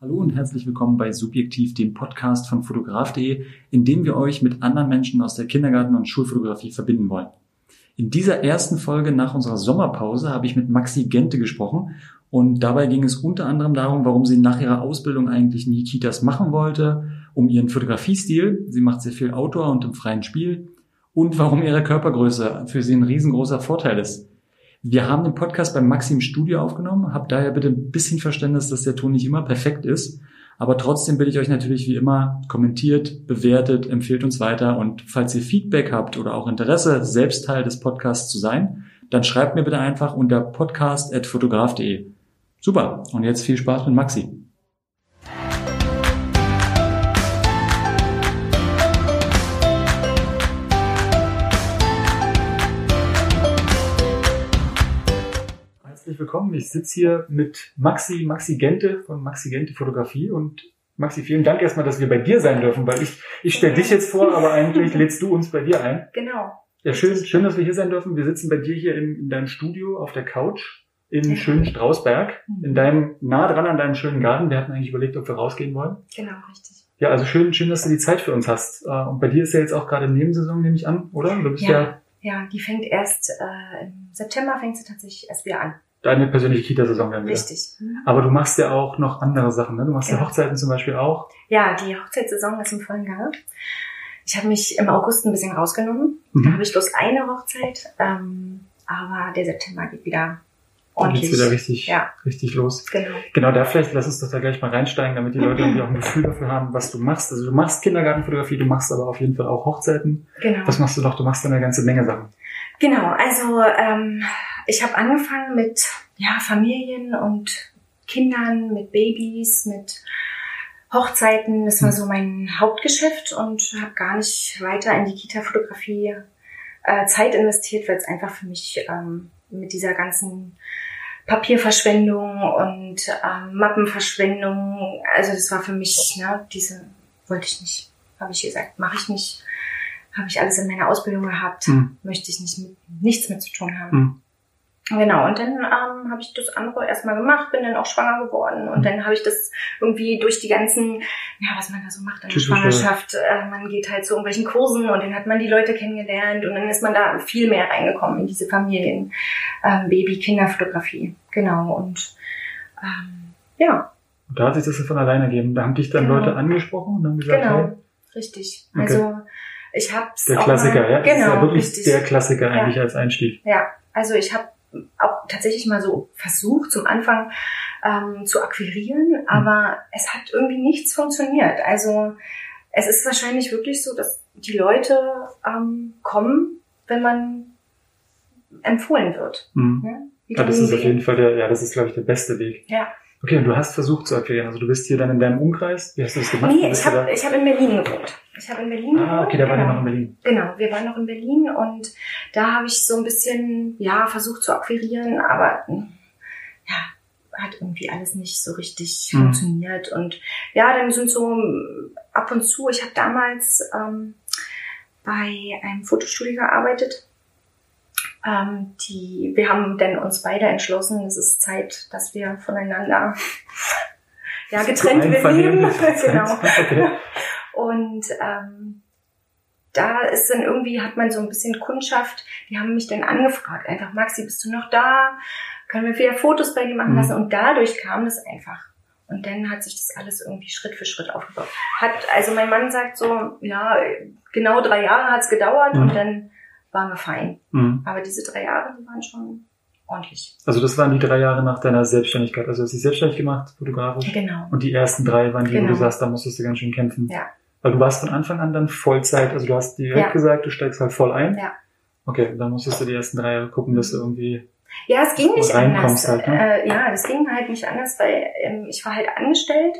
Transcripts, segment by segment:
Hallo und herzlich willkommen bei Subjektiv, dem Podcast von fotograf.de, in dem wir euch mit anderen Menschen aus der Kindergarten- und Schulfotografie verbinden wollen. In dieser ersten Folge nach unserer Sommerpause habe ich mit Maxi Gente gesprochen und dabei ging es unter anderem darum, warum sie nach ihrer Ausbildung eigentlich nie Kitas machen wollte, um ihren Fotografiestil, sie macht sehr viel Outdoor und im freien Spiel, und warum ihre Körpergröße für sie ein riesengroßer Vorteil ist. Wir haben den Podcast beim Maxi im Studio aufgenommen, habt daher bitte ein bisschen Verständnis, dass der Ton nicht immer perfekt ist. Aber trotzdem bitte ich euch natürlich wie immer, kommentiert, bewertet, empfehlt uns weiter und falls ihr Feedback habt oder auch Interesse, selbst Teil des Podcasts zu sein, dann schreibt mir bitte einfach unter podcast.fotograf.de. Super, und jetzt viel Spaß mit Maxi. Herzlich willkommen. Ich sitze hier mit Maxi, Maxi Gente von Maxi Gente Fotografie und Maxi, vielen Dank erstmal, dass wir bei dir sein dürfen, weil ich, ich stelle dich jetzt vor, aber eigentlich lädst du uns bei dir ein. Genau. Ja, schön, schön, dass wir hier sein dürfen. Wir sitzen bei dir hier in, in deinem Studio auf der Couch im Ja. schönen Strausberg, Mhm. in deinem, nah dran an deinem schönen Garten. Wir hatten eigentlich überlegt, ob wir rausgehen wollen. Genau, richtig. Ja, also schön, schön, dass du die Zeit für uns hast. Äh, Und bei dir ist ja jetzt auch gerade Nebensaison, nehme ich an, oder? Ja. Ja, die fängt erst, äh, im September fängt sie tatsächlich erst wieder an. Deine persönliche Kita-Saison dann wieder. Richtig. Mhm. Aber du machst ja auch noch andere Sachen, ne? Du machst ja, Ja. Hochzeiten zum Beispiel auch. Ja, die Hochzeitssaison ist im vollen Gange. Ich habe mich im August ein bisschen rausgenommen. Da Mhm. habe ich bloß eine Hochzeit. Ähm, aber der September geht wieder ordentlich. geht's wieder richtig, Ja. richtig los. Genau. Genau, da vielleicht lass uns doch da gleich mal reinsteigen, damit die Leute irgendwie auch ein Gefühl dafür haben, was du machst. Also du machst Kindergartenfotografie, du machst aber auf jeden Fall auch Hochzeiten. Genau. Was machst du noch? Du machst dann eine ganze Menge Sachen. Genau, also ähm, ich habe angefangen mit ja, Familien und Kindern, mit Babys, mit Hochzeiten. Das war so mein Hauptgeschäft und habe gar nicht weiter in die Kita-Fotografie äh, Zeit investiert, weil es einfach für mich ähm, mit dieser ganzen Papierverschwendung und ähm, Mappenverschwendung, also das war für mich, ne, diese wollte ich nicht, habe ich gesagt, mache ich nicht, habe ich alles in meiner Ausbildung gehabt Mhm. möchte ich nicht nichts mit zu tun haben. Mhm. Genau, und dann ähm, habe ich das andere erstmal gemacht, bin dann auch schwanger geworden und Mhm. dann habe ich das irgendwie durch die ganzen, ja, was man da so macht in der Schwangerschaft, äh, man geht halt zu irgendwelchen Kursen und dann hat man die Leute kennengelernt und dann ist man da viel mehr reingekommen in diese Familien, ähm, Baby-Kinderfotografie, genau, und ähm, ja, Und da hat sich das ja von alleine ergeben. Da haben dich dann Genau. Leute angesprochen und haben gesagt, hey, genau, richtig. Okay. Also ich habe der Klassiker, ja? Das genau, ist ja wirklich richtig. der Klassiker eigentlich als Einstieg. Ja, also ich habe auch tatsächlich mal so versucht, zum Anfang ähm, zu akquirieren, aber es hat irgendwie nichts funktioniert. Also es ist wahrscheinlich wirklich so, dass die Leute ähm, kommen, wenn man empfohlen wird. Mhm. Ne? Ja, das ist auf jeden Fall der, ja, das ist, glaube ich, der beste Weg. Ja. Okay, und du hast versucht zu akquirieren. Also du bist hier dann in deinem Umkreis. Wie hast du das gemacht? Nee, ich habe ich hab in Berlin gewohnt. Ich habe in Berlin da? gewohnt. Ah, okay, da war genau. ja noch in Berlin. Genau, wir waren noch in Berlin und da habe ich so ein bisschen, ja, versucht zu akquirieren, aber hm, ja, hat irgendwie alles nicht so richtig Mhm. funktioniert. Und ja, dann sind so hm, ab und zu, ich habe damals ähm, bei einem Fotostudio gearbeitet. Ähm, die, wir haben dann uns beide entschlossen, es ist Zeit, dass wir voneinander ja, getrennt leben. Genau. Okay. Und ähm, da ist dann irgendwie, hat man so ein bisschen Kundschaft, die haben mich dann angefragt, einfach, Maxi, bist du noch da? Können wir wieder Fotos bei dir machen Mhm. lassen? Und dadurch kam das einfach. Und dann hat sich das alles irgendwie Schritt für Schritt aufgebaut. Hat, also mein Mann sagt so, ja, genau drei Jahre hat's gedauert Mhm. und dann waren wir fein. Mhm. Aber diese drei Jahre, die waren schon ordentlich. Also das waren die drei Jahre nach deiner Selbstständigkeit. Also du hast dich selbstständig gemacht, fotografisch. Genau. Und die ersten drei waren die, wo Genau. du sagst, da musstest du ganz schön kämpfen. Ja. Weil du warst von Anfang an dann Vollzeit, also du hast direkt Ja. gesagt, du steigst halt voll ein. Ja. Okay, dann musstest du die ersten drei Jahre gucken, dass du irgendwie. Ja, es ging nicht anders. halt, ne? äh, ja, es ging halt nicht anders, weil ähm, ich war halt angestellt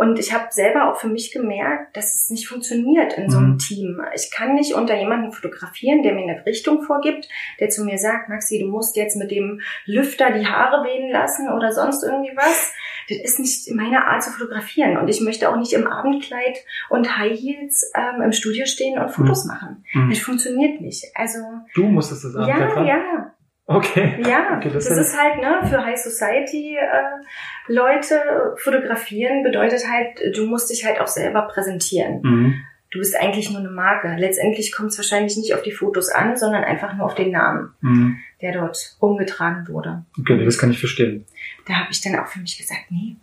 und ich habe selber auch für mich gemerkt, dass es nicht funktioniert in so einem Mhm. Team. Ich kann nicht unter jemanden fotografieren, der mir eine Richtung vorgibt, der zu mir sagt, Maxi, du musst jetzt mit dem Lüfter die Haare wehen lassen oder sonst irgendwie was. Das ist nicht meine Art zu fotografieren und ich möchte auch nicht im Abendkleid und High Heels ähm, im Studio stehen und Fotos machen. Mhm. Das funktioniert nicht. Also Du musstest das Abendkleid ja, ja. Okay. Ja, Okay, das, das ist halt, ne, für High Society äh, Leute fotografieren bedeutet halt, du musst dich halt auch selber präsentieren. Mhm. Du bist eigentlich nur eine Marke. Letztendlich kommt es wahrscheinlich nicht auf die Fotos an, sondern einfach nur auf den Namen, Mhm. der dort umgetragen wurde. Okay, das kann ich verstehen. Da habe ich dann auch für mich gesagt, nee,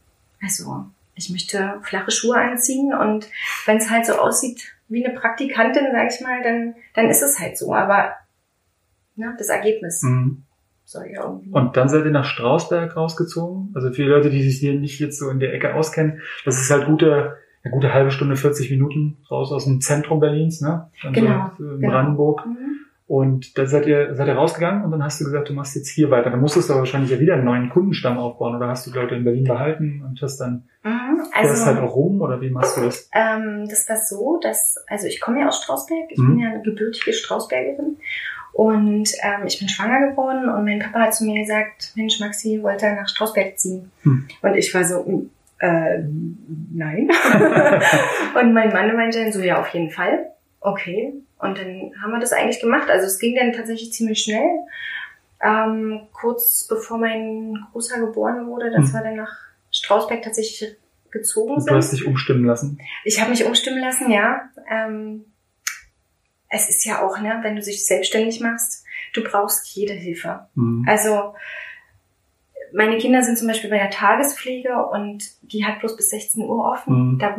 also ich möchte flache Schuhe anziehen und wenn es halt so aussieht wie eine Praktikantin, sag ich mal, dann, dann ist es halt so. Aber ne, das Ergebnis Mhm. ja. Und dann seid ihr nach Strausberg rausgezogen. Also für die Leute, die sich hier nicht jetzt so in der Ecke auskennen, das ist halt gute, eine gute halbe Stunde, 40 Minuten raus aus dem Zentrum Berlins, ne? Dann Genau, So in genau. Brandenburg. Mhm. Und da seid ihr, seid ihr rausgegangen und dann hast du gesagt, du machst jetzt hier weiter. Dann musstest du aber wahrscheinlich ja wieder einen neuen Kundenstamm aufbauen oder hast du Leute in Berlin behalten und hast dann, Mhm. fährst halt Also auch rum oder wie machst du das? ähm, das war so, dass, also ich komme ja aus Strausberg, ich Mhm. bin ja eine gebürtige Strausbergerin und ähm, ich bin schwanger geworden und mein Papa hat zu mir gesagt, Mensch Maxi, wollte nach Strausberg ziehen. Hm. Und ich war so, mm, äh, nein. und mein Mann meinte dann so, ja, auf jeden Fall. Okay. Und dann haben wir das eigentlich gemacht. Also es ging dann tatsächlich ziemlich schnell. Ähm, kurz bevor mein Großer geboren wurde, dass Hm. wir dann nach Strausberg tatsächlich gezogen Und sind. du hast dich umstimmen lassen. Ich habe mich umstimmen lassen, ja. Ähm, es ist ja auch, ne, wenn du dich selbstständig machst, du brauchst jede Hilfe. Mhm. Also meine Kinder sind zum Beispiel bei der Tagespflege und die hat bloß bis 16 Uhr offen. Mhm. Da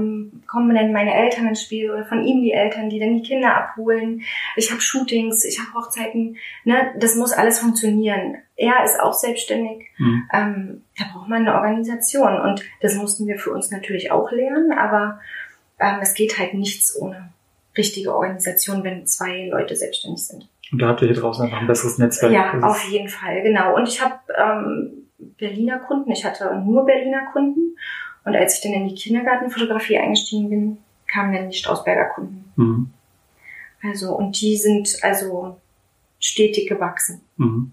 kommen dann meine Eltern ins Spiel oder von ihnen die Eltern, die dann die Kinder abholen. Ich habe Shootings, ich habe Hochzeiten. Ne, das muss alles funktionieren. Er ist auch selbstständig. Mhm. Ähm, da braucht man eine Organisation und das mussten wir für uns natürlich auch lernen, aber ähm, es geht halt nichts ohne richtige Organisation, wenn zwei Leute selbstständig sind. Und da habt ihr hier draußen einfach ein besseres Netzwerk. Ja, auf jeden Fall, genau. Und ich habe ähm, Berliner Kunden, ich hatte nur Berliner Kunden und als ich dann in die Kindergartenfotografie eingestiegen bin, kamen dann die Strausberger Kunden. Mhm. Also und die sind also stetig gewachsen. Mhm.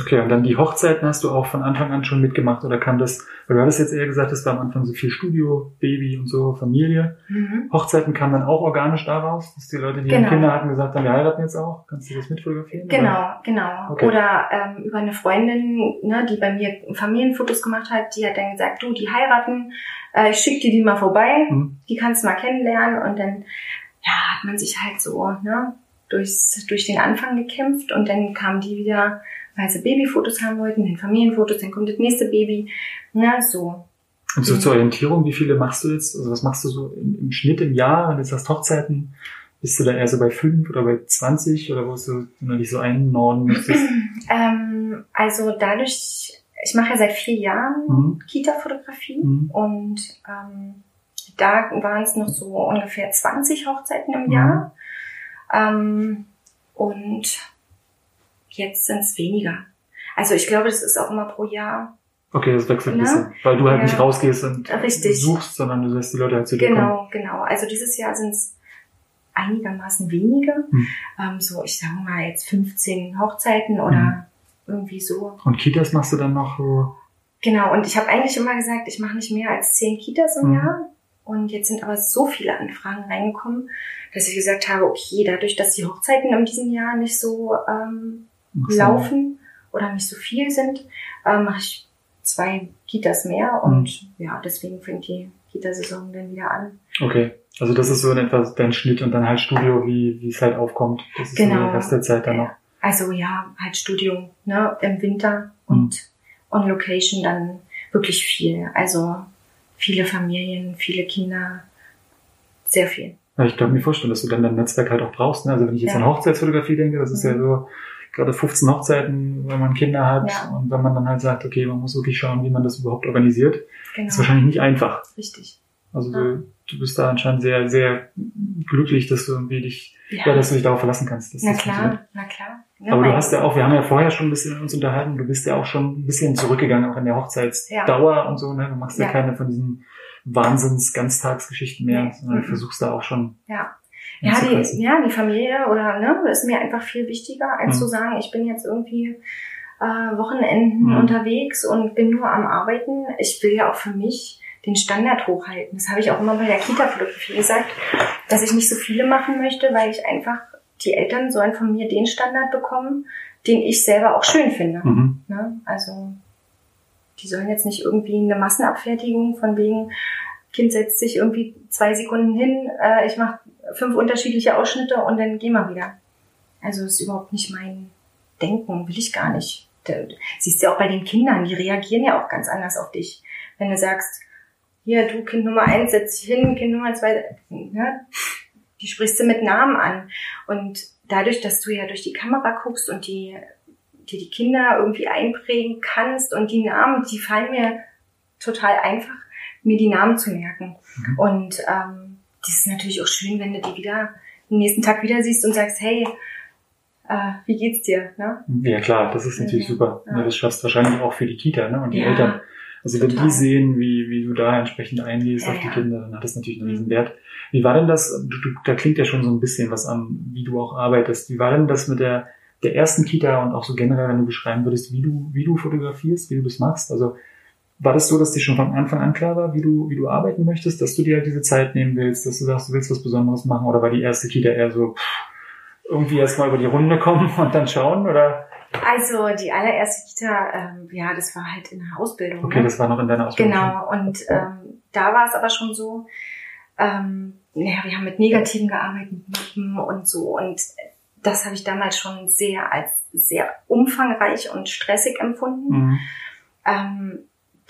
Okay, und dann die Hochzeiten hast du auch von Anfang an schon mitgemacht oder kam das, weil du hattest jetzt eher gesagt, das war am Anfang so viel Studio, Baby und so, Familie. Mhm. Hochzeiten kamen dann auch organisch daraus, dass die Leute, die Genau. Kinder hatten, gesagt haben, wir heiraten jetzt auch. Kannst du das mitfotografieren? oder? Genau, genau. Okay. Oder ähm, über eine Freundin, ne, die bei mir Familienfotos gemacht hat, die hat dann gesagt, du, die heiraten, äh, ich schick dir die mal vorbei, Mhm. die kannst du mal kennenlernen und dann ja, hat man sich halt so ne, durchs, durch den Anfang gekämpft und dann kamen die wieder, weil sie Babyfotos haben wollten, dann Familienfotos, dann kommt das nächste Baby, ne, so. Und so Mhm. zur Orientierung, wie viele machst du jetzt? Also was machst du so im, im Schnitt im Jahr? Wenn du jetzt hast Hochzeiten, bist du da eher so bei fünf oder bei 20 oder wo du nicht so einnorden müsstest? Ähm, also dadurch, ich mache ja seit vier Jahren Mhm. Kita-Fotografie Mhm. und ähm, da waren es noch so ungefähr 20 Hochzeiten im Mhm. Jahr. Ähm, und jetzt sind es weniger. Also ich glaube, das ist auch immer pro Jahr. Okay, das wechselt ein Ne? bisschen, weil du halt Ja. nicht rausgehst und Richtig. suchst, sondern du lässt die Leute halt zu dir kommen. Genau, genau. Also dieses Jahr sind es einigermaßen wenige. Hm. Ähm, so, ich sage mal jetzt 15 Hochzeiten oder irgendwie so. Und Kitas machst du dann noch so, Genau, und ich habe eigentlich immer gesagt, ich mache nicht mehr als 10 Kitas im Mhm. Jahr. Und jetzt sind aber so viele Anfragen reingekommen, dass ich gesagt habe, okay, dadurch, dass die Hochzeiten in diesem Jahr nicht so ähm, laufen oder nicht so viel sind, ähm, mache ich zwei Kitas mehr und ja, deswegen fängt die Kita-Saison dann wieder an. Okay. Also das ist so in etwa dein Schnitt und dann halt Studio, wie, wie es halt aufkommt. Das ist Genau. der Rest der Zeit dann noch. Also ja, halt Studio, ne, im Winter und on Location dann wirklich viel. Also viele Familien, viele Kinder, sehr viel. Ja, ich kann mir vorstellen, dass du dann dein Netzwerk halt auch brauchst. Ne? Also wenn ich jetzt Ja. an Hochzeitsfotografie denke, das ist Mhm. ja so gerade 15 Hochzeiten, wenn man Kinder hat Ja. und wenn man dann halt sagt, okay, man muss wirklich schauen, wie man das überhaupt organisiert, Genau, ist wahrscheinlich nicht einfach. richtig. Also Ja. du, du bist da anscheinend sehr, sehr glücklich, dass du irgendwie dich, ja, dass du dich darauf verlassen kannst. Dass na das klar, na klar. Ja, Aber du hast ja auch, wir haben ja vorher schon ein bisschen uns unterhalten, du bist ja auch schon ein bisschen zurückgegangen, auch in der Hochzeitsdauer und so, ne? Du machst ja, Ja. keine von diesen Wahnsinns-Ganztagsgeschichten mehr, Nee. sondern Mhm. versuchst da auch schon Ja. Ja, die, ja, die Familie oder ne, ist mir einfach viel wichtiger, als Mhm. zu sagen, ich bin jetzt irgendwie äh, Wochenenden Mhm. unterwegs und bin nur am Arbeiten. Ich will ja auch für mich den Standard hochhalten. Das habe ich auch immer bei der Kita-Fotografie gesagt, dass ich nicht so viele machen möchte, weil ich einfach die Eltern sollen von mir den Standard bekommen, den ich selber auch schön finde. Mhm. Ne? Also die sollen jetzt nicht irgendwie eine Massenabfertigung von wegen, Kind setzt sich irgendwie zwei Sekunden hin, äh, ich mache fünf unterschiedliche Ausschnitte und dann gehen wir wieder. Also ist überhaupt nicht mein Denken, will ich gar nicht. Siehst du ja auch bei den Kindern, die reagieren ja auch ganz anders auf dich. Wenn du sagst, hier, du Kind Nummer eins, setz dich hin, Kind Nummer zwei, ne? die sprichst du mit Namen an. Und dadurch, dass du ja durch die Kamera guckst und die, die, die Kinder irgendwie einprägen kannst und die Namen, die fallen mir total einfach, mir die Namen zu merken. Mhm. Und ähm, das ist natürlich auch schön, wenn du die wieder den nächsten Tag wieder siehst und sagst, hey, äh, wie geht's dir? Ne? Ja klar, das ist natürlich Ja. super. Ja. Das schaffst du wahrscheinlich auch für die Kita ne? und die Ja, Eltern. Also wenn total. die sehen, wie, wie du da entsprechend eingehst auf die. Kinder, dann hat das natürlich einen Mhm. riesen Wert. Wie war denn das, du, du, da klingt ja schon so ein bisschen was an, wie du auch arbeitest. Wie war denn das mit der, der ersten Kita und auch so generell, wenn du beschreiben würdest, wie du, wie du fotografierst, wie du das machst? Also war das so, dass dir schon von Anfang an klar war, wie du, wie du arbeiten möchtest, dass du dir halt diese Zeit nehmen willst, dass du sagst, du willst was Besonderes machen? Oder war die erste Kita eher so, pff, irgendwie erstmal über die Runde kommen und dann schauen? Oder? Also die allererste Kita, ähm, ja, das war halt in der Ausbildung. Okay, ne? das war noch in deiner Ausbildung. Genau, und ähm, da war es aber schon so, ähm, naja, wir haben mit Negativen gearbeitet, mit Mappen und so. Und das habe ich damals schon sehr als sehr umfangreich und stressig empfunden. Mhm. Ähm,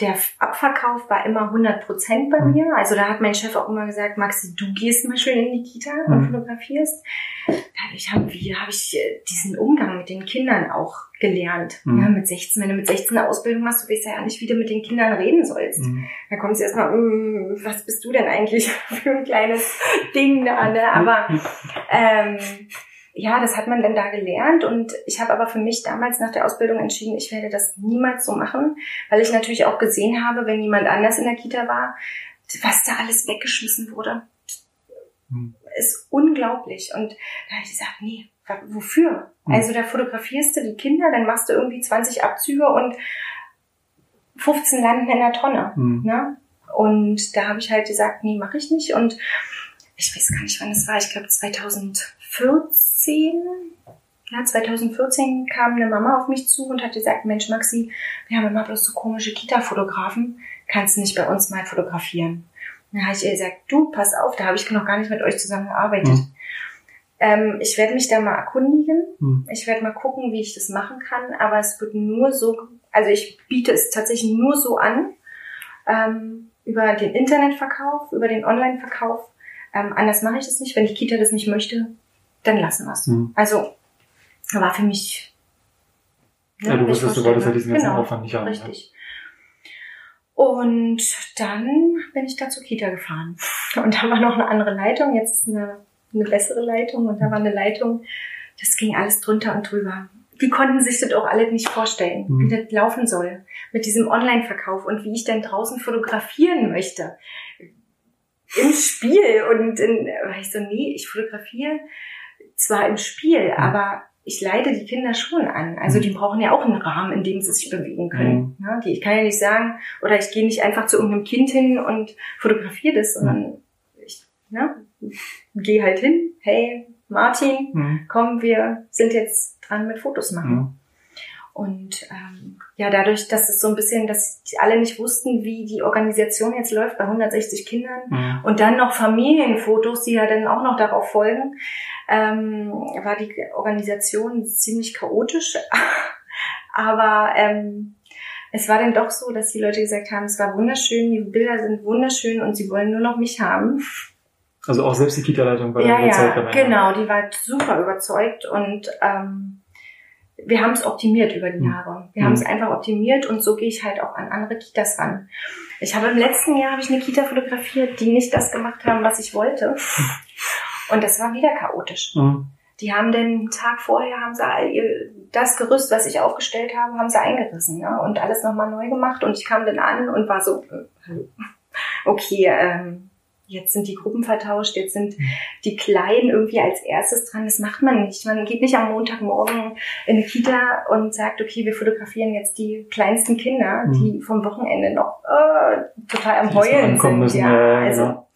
der Abverkauf war immer 100 Prozent bei Mhm. mir. Also da hat mein Chef auch immer gesagt, Maxi, du gehst mal schön in die Kita und Mhm. fotografierst. Dadurch habe ich äh, diesen Umgang mit den Kindern auch gelernt. Mhm. Ja, mit 16, wenn du mit 16 eine Ausbildung machst, du weißt ja nicht, wie du mit den Kindern reden sollst. Mhm. Da kommst du erstmal, "Mm, was bist du denn eigentlich für ein kleines Ding da, ne? Aber ähm, ja, das hat man dann da gelernt und ich habe aber für mich damals nach der Ausbildung entschieden, ich werde das niemals so machen, weil ich natürlich auch gesehen habe, wenn jemand anders in der Kita war, was da alles weggeschmissen wurde. Hm. Ist unglaublich. Und da habe ich gesagt, nee, wofür? Hm. Also da fotografierst du die Kinder, dann machst du irgendwie 20 Abzüge und 15 landen in der Tonne. Mhm. Ne? Und da habe ich halt gesagt, nee, mache ich nicht. Und ich weiß gar nicht, wann das war. Ich glaube 2014. Ja, 2014 kam eine Mama auf mich zu und hat gesagt, Mensch, Maxi, wir haben immer bloß so komische Kita-Fotografen. Kannst du nicht bei uns mal fotografieren? Dann habe ich ihr gesagt, du, pass auf, da habe ich noch gar nicht mit euch zusammengearbeitet. Mhm. Ähm, ich werde mich da mal erkundigen. Mhm. Ich werde mal gucken, wie ich das machen kann. Aber es wird nur so, also ich biete es tatsächlich nur so an, ähm, über den Internetverkauf, über den Online-Verkauf. Ähm, anders mache ich das nicht. Wenn die Kita das nicht möchte, dann lassen wir es. Mhm. Also war für mich. Ja, du wusstest, du wolltest ja diesen ganzen genau, Aufwand nicht haben. Richtig. Und dann bin ich da zur Kita gefahren. Und da war noch eine andere Leitung, jetzt ist eine, eine bessere Leitung und da war eine Leitung, das ging alles drunter und drüber. Die konnten sich das auch alle nicht vorstellen, Mhm. wie das laufen soll mit diesem Online-Verkauf und wie ich dann draußen fotografieren möchte. Im Spiel und in, war ich so, nee, ich fotografiere zwar im Spiel, aber ich leite die Kinder schon an. Also Mhm. die brauchen ja auch einen Rahmen, in dem sie sich bewegen können. Ne? Die, ich kann ja nicht sagen, oder ich gehe nicht einfach zu irgendeinem Kind hin und fotografiere das, sondern ich ne, gehe halt hin, hey, Martin, Mhm. komm, wir sind jetzt dran mit Fotos machen. Mhm. Und ähm, ja, dadurch, dass es so ein bisschen, dass die alle nicht wussten, wie die Organisation jetzt läuft bei 160 Kindern Mhm. und dann noch Familienfotos, die ja dann auch noch darauf folgen, ähm, war die Organisation ziemlich chaotisch. Aber ähm, es war dann doch so, dass die Leute gesagt haben, es war wunderschön, die Bilder sind wunderschön und sie wollen nur noch mich haben. Also auch selbst die Kita-Leitung war Ja, ja, dabei. genau, die war super überzeugt und ähm, wir haben es optimiert über die Mhm. Jahre. Wir Mhm. haben es einfach optimiert und so gehe ich halt auch an andere Kitas ran. Ich habe im letzten Jahr habe ich eine Kita fotografiert, die nicht das gemacht haben, was ich wollte. Und das war wieder chaotisch. Mhm. Die haben den Tag vorher haben sie all ihr, das Gerüst, was ich aufgestellt habe, haben sie eingerissen ne? und alles nochmal neu gemacht. Und ich kam dann an und war so, äh, okay, ähm, jetzt sind die Gruppen vertauscht, jetzt sind die Kleinen irgendwie als erstes dran. Das macht man nicht. Man geht nicht am Montagmorgen in eine Kita und sagt, okay, wir fotografieren jetzt die kleinsten Kinder, Mhm. die vom Wochenende noch äh, total am Die Heulen sind. müssen, ja, also genau.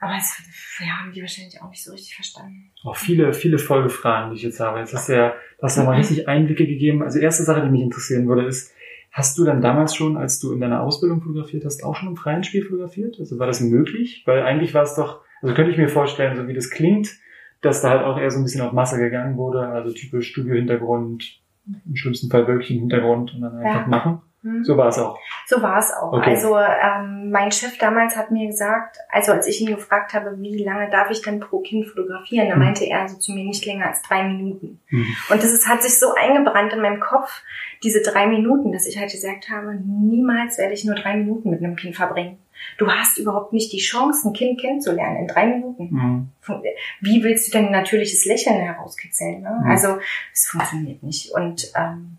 Aber das ja, haben die wahrscheinlich auch nicht so richtig verstanden. Auch viele, viele Folgefragen, die ich jetzt habe. Jetzt hast du ja, du hast ja mal richtig Einblicke gegeben. Also erste Sache, die mich interessieren würde, ist, hast du dann damals schon, als du in deiner Ausbildung fotografiert hast, auch schon im freien Spiel fotografiert? Also war das möglich? Weil eigentlich war es doch, also könnte ich mir vorstellen, so wie das klingt, dass da halt auch eher so ein bisschen auf Masse gegangen wurde, also typisch Studio-Hintergrund, im schlimmsten Fall wirklich Hintergrund und dann einfach ja. machen. Mhm. So war es auch. So war es auch. Okay. Also ähm, mein Chef damals hat mir gesagt, also als ich ihn gefragt habe, wie lange darf ich denn pro Kind fotografieren, da mhm. meinte er so zu mir nicht länger als drei Minuten. Mhm. Und das ist, hat sich so eingebrannt in meinem Kopf, diese drei Minuten, dass ich halt gesagt habe, niemals werde ich nur drei Minuten mit einem Kind verbringen. Du hast überhaupt nicht die Chance, ein Kind kennenzulernen in drei Minuten. Mhm. Wie willst du denn ein natürliches Lächeln herauskitzeln? Ne? Mhm. Also es funktioniert nicht. Und ähm,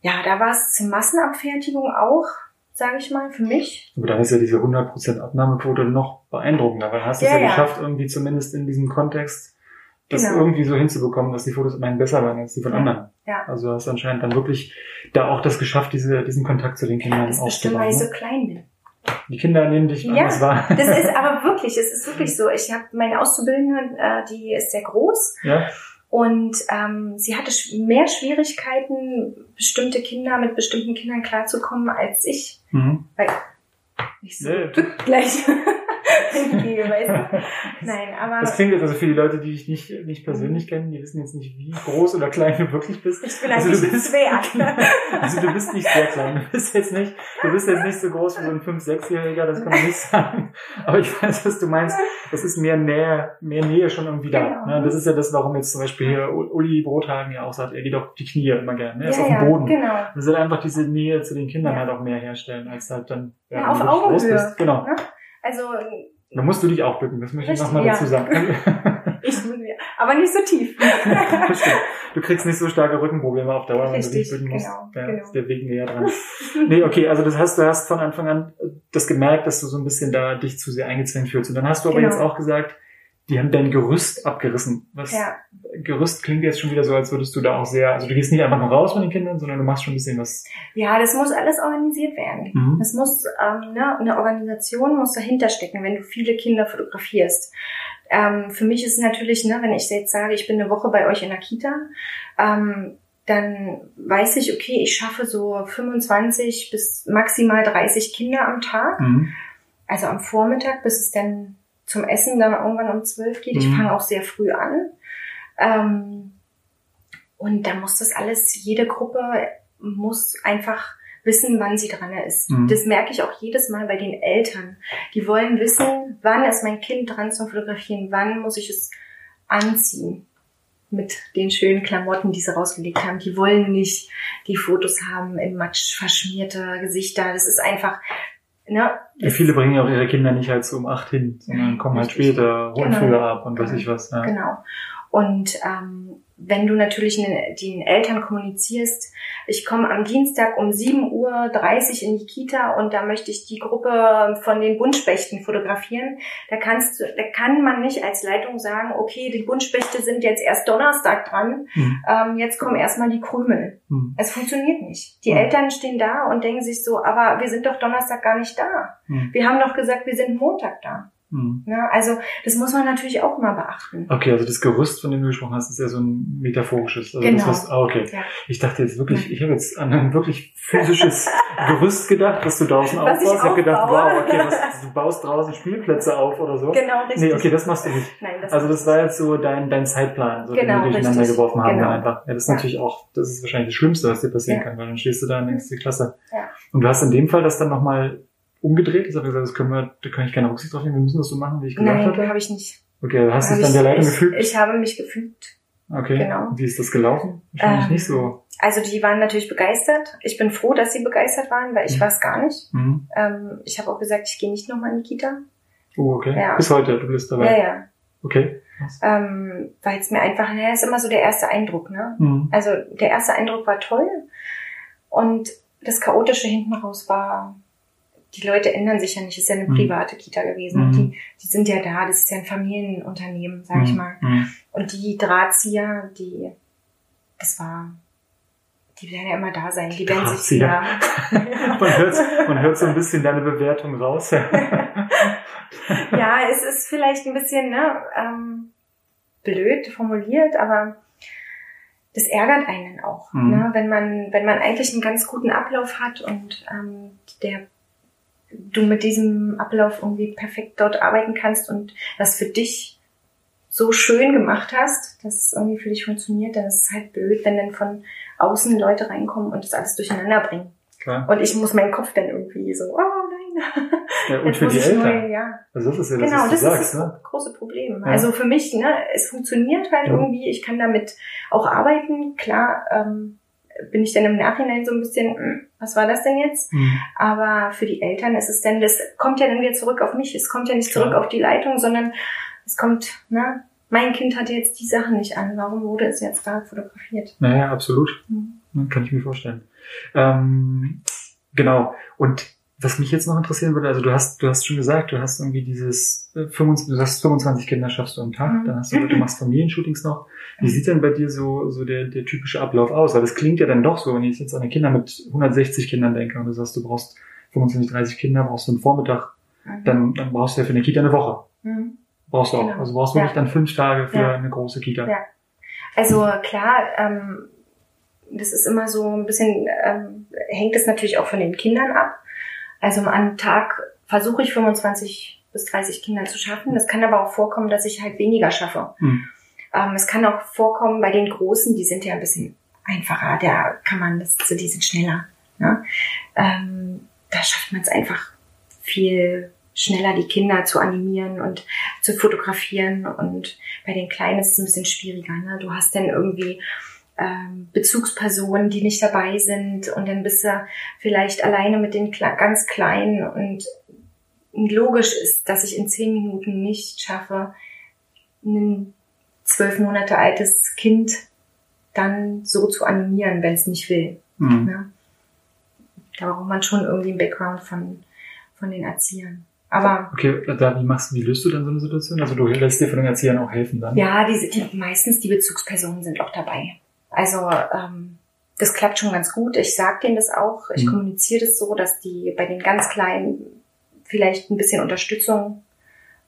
ja, da war es Massenabfertigung auch, sage ich mal, für mich. Aber dann ist ja diese 100% Abnahmequote noch beeindruckender, weil hast du ja, es ja, ja, geschafft, irgendwie zumindest in diesem Kontext das genau. irgendwie so hinzubekommen, dass die Fotos immerhin besser waren als die von ja. anderen. Ja. Also hast du anscheinend dann wirklich da auch das geschafft, diese, diesen Kontakt zu den Kindern aufzubauen. Das bestimmt, weil ich ne? so klein bin. Die Kinder nehmen dich ja, an, wahr. das ist aber wirklich, es ist wirklich so. Ich habe meine Auszubildende, äh, die ist sehr groß. Ja. Und ähm, sie hatte mehr Schwierigkeiten, bestimmte Kinder mit bestimmten Kindern klarzukommen als ich. Mhm. Weil ich so nee. gleich gehe, weißt du? Nein, aber. Das klingt jetzt also für die Leute, die dich nicht, nicht persönlich mhm. kennen, die wissen jetzt nicht, wie groß oder klein du wirklich bist. Ich bin also ein bisschen schwer. also du bist nicht sehr klein. Du bist jetzt nicht, du bist jetzt nicht so groß wie so ein 5-, 6-Jähriger, das kann man nicht sagen. Aber ich weiß, was du meinst. Das ist mehr Nähe, mehr Nähe schon irgendwie da. Genau. Ne? Das ist ja das, warum jetzt zum Beispiel hier Uli Brothagen ja auch sagt, er geht auf die Knie immer gerne. Ne? Er ist ja, auf dem Boden. Genau. Das ist halt einfach diese Nähe zu den Kindern ja. halt auch mehr herstellen, als halt dann, ja, ja auf Augenhöhe. Genau. Ne? Also da musst du dich auch bücken, das möchte ich nochmal ja. dazu sagen. ich ja, aber nicht so tief. du kriegst nicht so starke Rückenprobleme auf Dauer, wenn du dich bücken musst. Genau, ja, genau. ist der Weg näher dran. nee, okay, also das heißt, du hast von Anfang an das gemerkt, dass du so ein bisschen da dich zu sehr eingezwängt fühlst. Und dann hast du aber genau. jetzt auch gesagt, die haben dein Gerüst abgerissen. Was ja. Gerüst klingt jetzt schon wieder so, als würdest du da auch sehr, also du gehst nicht einfach nur raus mit den Kindern, sondern du machst schon ein bisschen was. Ja, das muss alles organisiert werden. Mhm. Das muss, ähm, ne, eine Organisation muss dahinter stecken, wenn du viele Kinder fotografierst. Ähm, für mich ist es natürlich, ne, wenn ich jetzt sage, ich bin eine Woche bei euch in der Kita, ähm, dann weiß ich, okay, ich schaffe so 25 bis maximal 30 Kinder am Tag. Mhm. Also am Vormittag, bis es dann zum Essen dann irgendwann um zwölf geht. Mhm. Ich fange auch sehr früh an. Ähm, und da muss das alles, jede Gruppe muss einfach wissen, wann sie dran ist. Mhm. Das merke ich auch jedes Mal bei den Eltern. Die wollen wissen, wann ist mein Kind dran zum Fotografieren, wann muss ich es anziehen mit den schönen Klamotten, die sie rausgelegt haben. Die wollen nicht die Fotos haben im Matsch verschmierte Gesichter. Das ist einfach, Ne? Ja, viele bringen ja auch ihre Kinder nicht halt so um acht hin, sondern kommen halt später, holen genau. früher ab und weiß ich was. Ja. Genau. Und ähm, wenn du natürlich den Eltern kommunizierst, ich komme am Dienstag um 7.30 Uhr in die Kita und da möchte ich die Gruppe von den Buntspechten fotografieren, da kannst du, da kann man nicht als Leitung sagen, okay, die Buntspechte sind jetzt erst Donnerstag dran, mhm. ähm, jetzt kommen erstmal die Krümel. Mhm. Es funktioniert nicht. Die mhm. Eltern stehen da und denken sich so, aber wir sind doch Donnerstag gar nicht da. Mhm. Wir haben doch gesagt, wir sind Montag da. Mhm. Ja, also das muss man natürlich auch mal beachten. Okay, also das Gerüst, von dem du gesprochen hast, ist ja so ein metaphorisches. Also genau. Das, was, ah, okay. Ja. Ich dachte jetzt wirklich, ja. ich habe jetzt an ein wirklich physisches Gerüst gedacht, dass du draußen was aufbaust. Ich, ich habe gedacht, wow, okay, was, du baust draußen Spielplätze auf oder so. Genau, richtig. Nee, okay, das machst du nicht. Nein, das also das war jetzt so dein, dein Zeitplan, so genau, den wir durcheinander richtig. geworfen haben genau. einfach. Ja, das ist natürlich auch, das ist wahrscheinlich das Schlimmste, was dir passieren kann, weil dann stehst du da und denkst, die Klasse. Ja. Und du hast in dem Fall das dann nochmal umgedreht? Ich habe gesagt, das können wir, da kann ich keine Rücksicht drauf nehmen, wir müssen das so machen, wie ich gesagt habe. Nein, habe ich nicht. Okay, hast du dich dann der Leitung gefügt? Ich habe mich gefügt. Okay. Genau. Wie ist das gelaufen? Wahrscheinlich ähm, nicht so. Also die waren natürlich begeistert. Ich bin froh, dass sie begeistert waren, weil ich mhm. war es gar nicht. Mhm. Ähm, ich habe auch gesagt, ich gehe nicht nochmal in die Kita. Oh, okay. Ja. Bis heute, du bist dabei. Ja, ja. Okay. Ähm, weil es mir einfach, naja, ist immer so der erste Eindruck, ne? Mhm. Also der erste Eindruck war toll und das Chaotische hinten raus war die Leute ändern sich ja nicht. Das ist ja eine mhm. private Kita gewesen. Mhm. Die, die sind ja da. Das ist ja ein Familienunternehmen, sag ich mhm. mal. Mhm. Und die Drahtzieher, die, das war, die werden ja immer da sein. Die werden sich ja. man, hört, man hört so ein bisschen deine Bewertung raus. ja, es ist vielleicht ein bisschen ne, ähm, blöd formuliert, aber das ärgert einen auch, mhm. ne? wenn man wenn man eigentlich einen ganz guten Ablauf hat und ähm, der du mit diesem Ablauf irgendwie perfekt dort arbeiten kannst und was für dich so schön gemacht hast, dass es irgendwie für dich funktioniert, dann ist es halt blöd, wenn dann von außen Leute reinkommen und das alles durcheinander bringen. Klar. Und ich muss meinen Kopf dann irgendwie so, oh nein. Ja, und für die Eltern. Neu, ja. Also das ist ja das, genau, was du das sagst, ist das ne? große Problem. Ja. Also für mich, ne, es funktioniert halt ja. irgendwie, ich kann damit auch arbeiten. Klar, ähm, bin ich dann im Nachhinein so ein bisschen, hm, was war das denn jetzt? Mhm. Aber für die Eltern ist es dann, das kommt ja dann wieder zurück auf mich. Es kommt ja nicht zurück Klar. auf die Leitung, sondern es kommt, ne, mein Kind hatte jetzt die Sachen nicht an. Warum wurde es jetzt da fotografiert? Naja, absolut. Mhm. Kann ich mir vorstellen. Ähm, genau. Und was mich jetzt noch interessieren würde, also du hast, du hast schon gesagt, du hast irgendwie dieses 25, äh, du hast 25 Kinder schaffst du am Tag, mhm. dann hast du, du machst Familienshootings noch. Wie sieht denn bei dir so, so der, der typische Ablauf aus? Weil das klingt ja dann doch so, wenn ich jetzt an die Kinder mit 160 Kindern denke und du sagst, du brauchst 25, 30 Kinder, brauchst du einen Vormittag, mhm. dann, dann brauchst du ja für eine Kita eine Woche. Mhm. Brauchst du auch. Genau. Also brauchst du ja. wirklich dann fünf Tage für ja. eine große Kita. Ja. Also klar, ähm, das ist immer so ein bisschen, ähm, hängt es natürlich auch von den Kindern ab. Also am Tag versuche ich 25 bis 30 Kinder zu schaffen. Es kann aber auch vorkommen, dass ich halt weniger schaffe. Hm. Ähm, es kann auch vorkommen bei den Großen, die sind ja ein bisschen einfacher, da kann man, das, die sind schneller. Ne? Ähm, da schafft man es einfach viel schneller, die Kinder zu animieren und zu fotografieren. Und bei den Kleinen ist es ein bisschen schwieriger. Ne? Du hast dann irgendwie Bezugspersonen, die nicht dabei sind und dann bist du vielleicht alleine mit den ganz Kleinen und logisch ist, dass ich in zehn Minuten nicht schaffe, ein zwölf Monate altes Kind dann so zu animieren, wenn es nicht will. Mhm. Ne? Da braucht man schon irgendwie einen Background von, von den Erziehern. Aber okay, da wie machst du, wie löst du dann so eine Situation? Also du lässt dir von den Erziehern auch helfen dann? Ja, die, die meistens die Bezugspersonen sind auch dabei. Also ähm, das klappt schon ganz gut. Ich sage denen das auch. Ich mhm. kommuniziere das so, dass die bei den ganz Kleinen vielleicht ein bisschen Unterstützung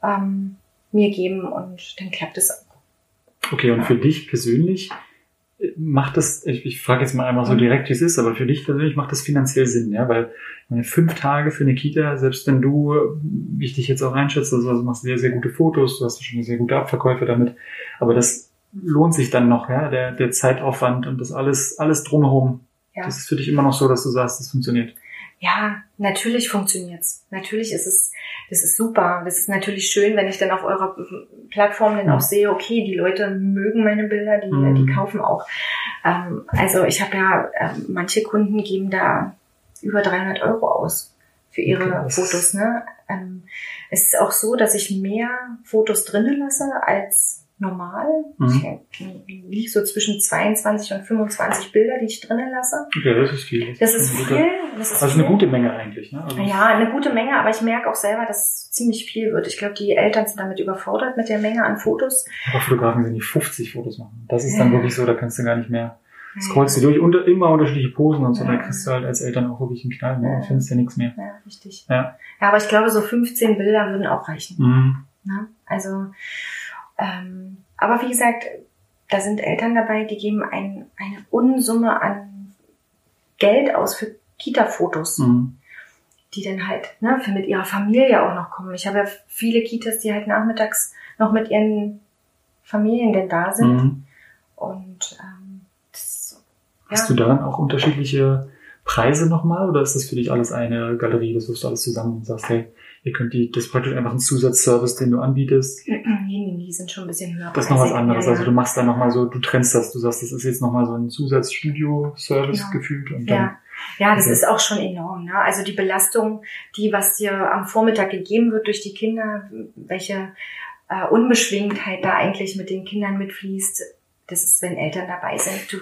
ähm, mir geben und dann klappt es auch. Okay, und für dich persönlich macht das, ich, ich frage jetzt mal einmal so mhm. direkt, wie es ist, aber für dich persönlich macht das finanziell Sinn, ja, weil meine, fünf Tage für eine Kita, selbst wenn du, wie ich dich jetzt auch einschätze, also du machst sehr, sehr gute Fotos, du hast schon sehr gute Abverkäufe damit, aber das lohnt sich dann noch, ja, der, der Zeitaufwand und das alles, alles drumherum. Ja. Das ist für dich immer noch so, dass du sagst, das funktioniert. Ja, natürlich funktioniert's. Natürlich ist es, das ist super. Das ist natürlich schön, wenn ich dann auf eurer Plattform dann auch sehe, okay, die Leute mögen meine Bilder, die, mhm. die kaufen auch. Ähm, also ich habe ja, äh, manche Kunden geben da über 300 Euro aus für ihre okay, Fotos. Ne? Ähm, es ist auch so, dass ich mehr Fotos drinnen lasse als normal. Mhm. Ich so zwischen 22 und 25 Bilder, die ich drinnen lasse. Okay, das ist viel. Das, ist viel. Das ist also viel. eine gute Menge eigentlich. Ne? Also ja, eine gute Menge, aber ich merke auch selber, dass es ziemlich viel wird. Ich glaube, die Eltern sind damit überfordert mit der Menge an Fotos. Aber Fotografen sind die 50 Fotos machen. Das ist dann wirklich so, da kannst du gar nicht mehr scrollst du durch unter, immer unterschiedliche Posen und so, ja. da kriegst du halt als Eltern auch wirklich einen Knall, ne? Und findest ja nichts mehr. Ja, richtig. Ja. ja, aber ich glaube, so 15 Bilder würden auch reichen. Mhm. Na? Also, ähm, aber wie gesagt, da sind Eltern dabei, die geben ein, eine Unsumme an Geld aus für Kita-Fotos. Mhm. Die dann halt ne, für mit ihrer Familie auch noch kommen. Ich habe ja viele Kitas, die halt nachmittags noch mit ihren Familien denn da sind. Mhm. Und ähm, das, ja. Hast du da dann auch unterschiedliche Preise nochmal oder ist das für dich alles eine Galerie, das wirst du alles zusammen und sagst, hey, ihr könnt die, das ist praktisch einfach ein Zusatzservice, den du anbietest? Nee, nee, die sind schon ein bisschen höher. Das ist noch was anderes, ja, ja. also du machst da nochmal so, du trennst das, du sagst, das ist jetzt nochmal so ein Zusatzstudio-Service genau. gefühlt und dann ja. Ja, das okay. ist auch schon enorm. Ne? Also die Belastung, die, was dir am Vormittag gegeben wird durch die Kinder, welche äh, Unbeschwingtheit da eigentlich mit den Kindern mitfließt, das ist, wenn Eltern dabei sind. Du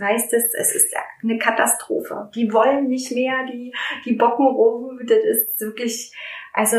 weißt es, es ist eine Katastrophe. Die wollen nicht mehr, die, die bocken rum. Das ist wirklich, also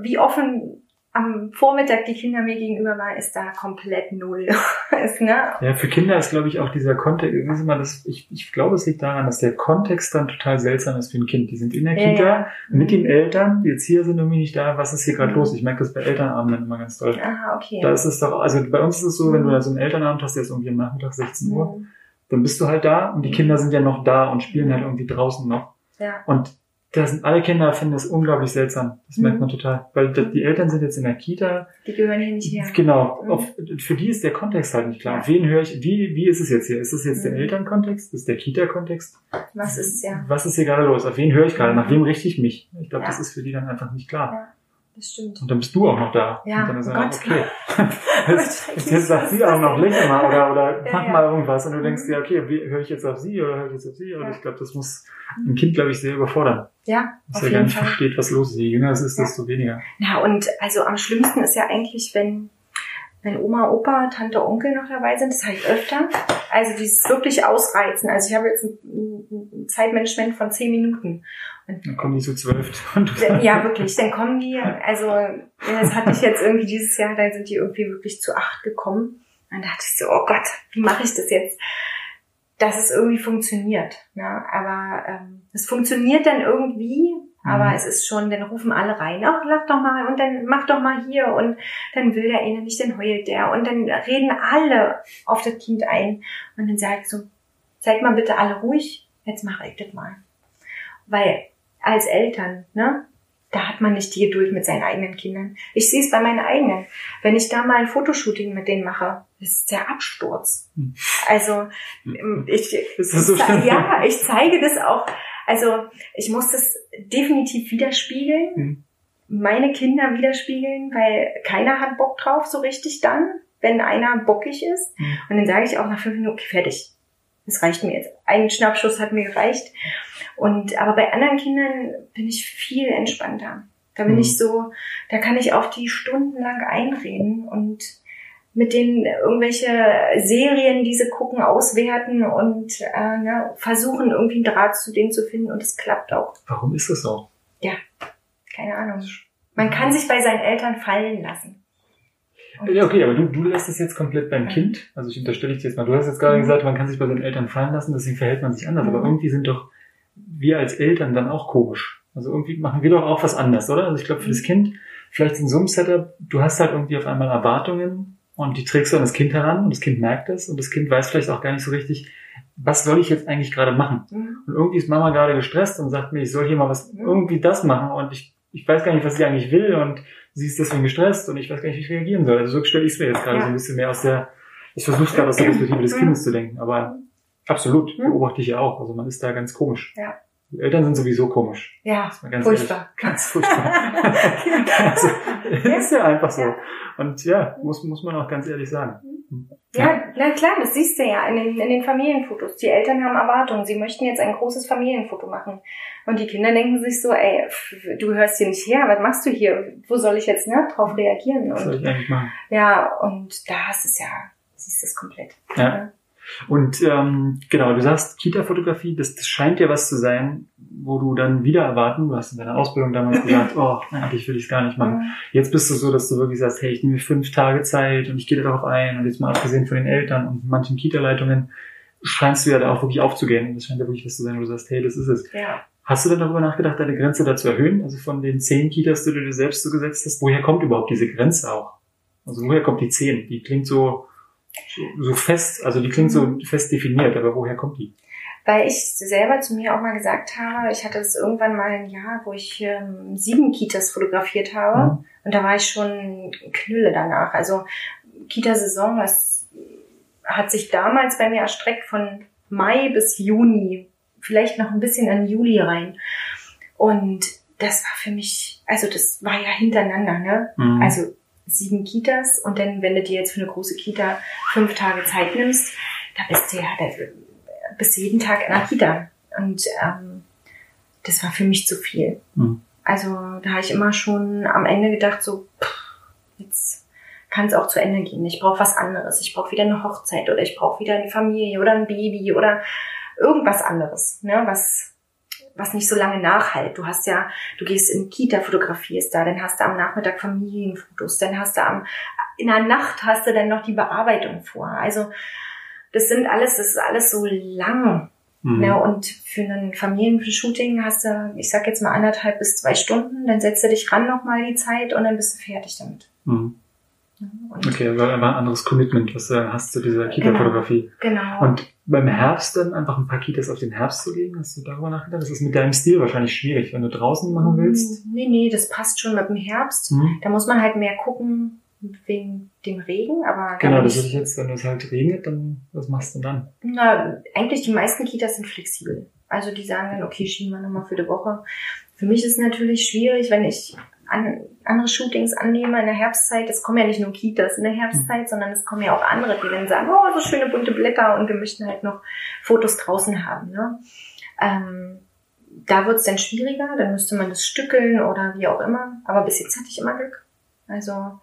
wie offen am Vormittag die Kinder mir gegenüber waren, ist da komplett null. ist, ne? Ja, für Kinder ist, glaube ich, auch dieser Kontext, wissen wir, das, ich, ich glaube, es liegt daran, dass der Kontext dann total seltsam ist für ein Kind. Die sind in der Ja, Kita ja. mit Mhm. den Eltern, die Erzieher sind irgendwie nicht da, was ist hier gerade Mhm. los? Ich merke das bei Elternabenden immer ganz toll. Aha, okay. Da ist es doch, also bei uns ist es so, wenn Mhm. du da so einen Elternabend hast, der ist irgendwie am Nachmittag 16 Uhr, Mhm. dann bist du halt da und die Kinder sind ja noch da und spielen halt irgendwie draußen noch. Ja. Und da sind alle Kinder finden das unglaublich seltsam. Das merkt Mhm. man total. Weil das- die Eltern sind jetzt in der Kita. Die gehören hier nicht her. Genau. Mhm. Auf, für die ist der Kontext halt nicht klar. Ja. Auf wen höre ich, wie, wie ist es jetzt hier? Ist es jetzt der Mhm. Elternkontext? Ist der Kita-Kontext? Was ist ja? Was ist hier gerade los? Auf wen höre ich gerade? Nach wem richte ich mich? Ich glaube, Ja. das ist für die dann einfach nicht klar. Ja. Das stimmt. Und dann bist du auch noch da. Ja, Und dann ist oh Gott. okay. Jetzt, jetzt, jetzt sagt sie auch noch, lächel mal oder, oder Ja, mach ja. mal irgendwas. Und du Mhm. denkst dir, okay, höre ich jetzt auf sie oder höre ich jetzt auf sie? Und Ja. ich glaube, das muss ein Kind, glaube ich, sehr überfordern. Ja, Dass er gar nicht Fall. versteht, was los ist. Je jünger es ist, desto weniger. Ja, und also am schlimmsten ist ja eigentlich, wenn, wenn Oma, Opa, Tante, Onkel noch dabei sind, das habe ich öfter. Also dieses wirklich Ausreizen. Also ich habe jetzt ein, ein Zeitmanagement von zehn Minuten. Dann kommen die zu zwölf. Ja, wirklich. Dann kommen die, also das hatte ich jetzt irgendwie dieses Jahr, dann sind die irgendwie wirklich zu acht gekommen. Und da dachte ich so, oh Gott, wie mache ich das jetzt? Dass es irgendwie funktioniert. Ne? Aber ähm, es funktioniert dann irgendwie, aber Mhm. es ist schon, dann rufen alle rein, ach, lach doch mal und dann mach doch mal hier und dann will der eine nicht, dann heult der und dann reden alle auf das Kind ein und dann sage ich so, seid mal bitte alle ruhig, jetzt mache ich das mal. Weil als Eltern, ne, da hat man nicht die Geduld mit seinen eigenen Kindern. Ich sehe es bei meinen eigenen. Wenn ich da mal ein Fotoshooting mit denen mache, das ist der Absturz. Hm. Also ich, das so ich schlimm? ja, ich zeige das auch. Also ich muss das definitiv widerspiegeln, Hm. meine Kinder widerspiegeln, weil keiner hat Bock drauf so richtig dann, wenn einer bockig ist. Hm. Und dann sage ich auch nach fünf Minuten, okay, fertig. Das reicht mir jetzt. Ein Schnappschuss hat mir gereicht. Und aber bei anderen Kindern bin ich viel entspannter. Da bin Mhm. ich so, da kann ich auf die stundenlang einreden und mit denen irgendwelche Serien, die sie gucken, auswerten und äh, ne, versuchen irgendwie einen Draht zu denen zu finden und es klappt auch. Warum ist das so? Keine Ahnung. Man kann sich bei seinen Eltern fallen lassen. Ja, okay, aber du, du lässt es jetzt komplett beim Kind. Also ich unterstelle ich dir jetzt mal. Du hast jetzt gerade Mhm. gesagt, man kann sich bei seinen Eltern fallen lassen, deswegen verhält man sich anders. Mhm. Aber irgendwie sind doch wir als Eltern dann auch komisch. Also irgendwie machen wir doch auch was anders, oder? Also ich glaube, für das Mhm. Kind, vielleicht in so einem Setup, du hast halt irgendwie auf einmal Erwartungen und die trägst du an das Kind heran und das Kind merkt es und das Kind weiß vielleicht auch gar nicht so richtig, was soll ich jetzt eigentlich gerade machen? Mhm. Und irgendwie ist Mama gerade gestresst und sagt mir, ich soll hier mal was, Mhm. irgendwie das machen und ich, ich weiß gar nicht, was sie eigentlich will und sie ist deswegen gestresst und ich weiß gar nicht, wie ich reagieren soll. Also so stelle ich es mir jetzt gerade Ja. so ein bisschen mehr aus der, ich versuche gerade aus der Perspektive des. Kindes zu denken, aber absolut, Mhm. beobachte ich ja auch. Also man ist da ganz komisch. Ja. Die Eltern sind sowieso komisch. Ja, Ist mal ganz furchtbar. Ehrlich, ganz furchtbar. also, ist ja einfach so. Ja. Und ja, muss, muss man auch ganz ehrlich sagen. Ja, na klar, das siehst du ja in den, in den Familienfotos. Die Eltern haben Erwartungen. Sie möchten jetzt ein großes Familienfoto machen. Und die Kinder denken sich so, ey, du hörst hier nicht her, was machst du hier? Wo soll ich jetzt ne, drauf reagieren? Was soll Und, ich eigentlich machen? ja, und da ist es ja, siehst du es komplett. Ja. Und ähm, genau, du sagst Kita-Fotografie, das, das scheint ja was zu sein, wo du dann wieder erwarten, du hast in deiner Ausbildung damals gesagt, oh, eigentlich will ich es gar nicht machen. Jetzt bist du so, dass du wirklich sagst, hey, ich nehme mir fünf Tage Zeit und ich gehe darauf ein und jetzt mal abgesehen von den Eltern und manchen Kita-Leitungen, scheinst du ja da auch wirklich aufzugehen. Und das scheint ja wirklich was zu sein, wo du sagst, hey, das ist es. Ja. Hast du denn darüber nachgedacht, deine Grenze da zu erhöhen? Also von den zehn Kitas, die du dir selbst so gesetzt hast, woher kommt überhaupt diese Grenze auch? Also woher kommt die zehn? Die klingt so, so, fest, also die klingt so fest definiert, aber woher kommt die? Weil ich selber zu mir auch mal gesagt habe, ich hatte das irgendwann mal ein Jahr, wo ich ähm, sieben Kitas fotografiert habe. Mhm. Und da war ich schon Knülle danach. Also Kita-Saison, das hat sich damals bei mir erstreckt von Mai bis Juni, vielleicht noch ein bisschen in Juli rein. Und das war für mich, also das war ja hintereinander, ne? Mhm. Also sieben Kitas und dann, wenn du dir jetzt für eine große Kita fünf Tage Zeit nimmst, da bist du ja, da bist du jeden Tag in der Kita. Und ähm, das war für mich zu viel. Mhm. Also da habe ich immer schon am Ende gedacht, so, pff, jetzt kann es auch zu Ende gehen. Ich brauche was anderes. Ich brauche wieder eine Hochzeit oder ich brauche wieder eine Familie oder ein Baby oder irgendwas anderes, ne, was was nicht so lange nachhalt. Du hast ja, du gehst in Kita, fotografierst da, dann hast du am Nachmittag Familienfotos, dann hast du am, in der Nacht hast du dann noch die Bearbeitung vor. Also, das sind alles, das ist alles so lang. Mhm. Ne? Und für ein Familienshooting hast du, ich sag jetzt mal anderthalb bis zwei Stunden, dann setzt du dich ran nochmal die Zeit und dann bist du fertig damit. Mhm. Okay, also einfach ein anderes Commitment, was du hast zu dieser Kita-Fotografie. Genau, genau. Und beim Herbst dann einfach ein paar Kitas auf den Herbst zu legen, hast du darüber nachgedacht? Das ist mit deinem Stil wahrscheinlich schwierig, wenn du draußen machen willst. Nee, nee, das passt schon mit dem Herbst. Mhm. Da muss man halt mehr gucken, wegen dem Regen, aber genau, das ist jetzt, wenn es halt regnet, dann was machst du dann? Na, eigentlich die meisten Kitas sind flexibel. Also die sagen dann, okay, schieben wir nochmal für die Woche. Für mich ist es natürlich schwierig, wenn ich an, andere Shootings annehme in der Herbstzeit. Es kommen ja nicht nur Kitas in der Herbstzeit, mhm. sondern es kommen ja auch andere, die dann sagen, oh, so schöne bunte Blätter und wir möchten halt noch Fotos draußen haben. Ne? Ähm, da wird es dann schwieriger, dann müsste man das stückeln oder wie auch immer. Aber bis jetzt hatte ich immer Glück. Also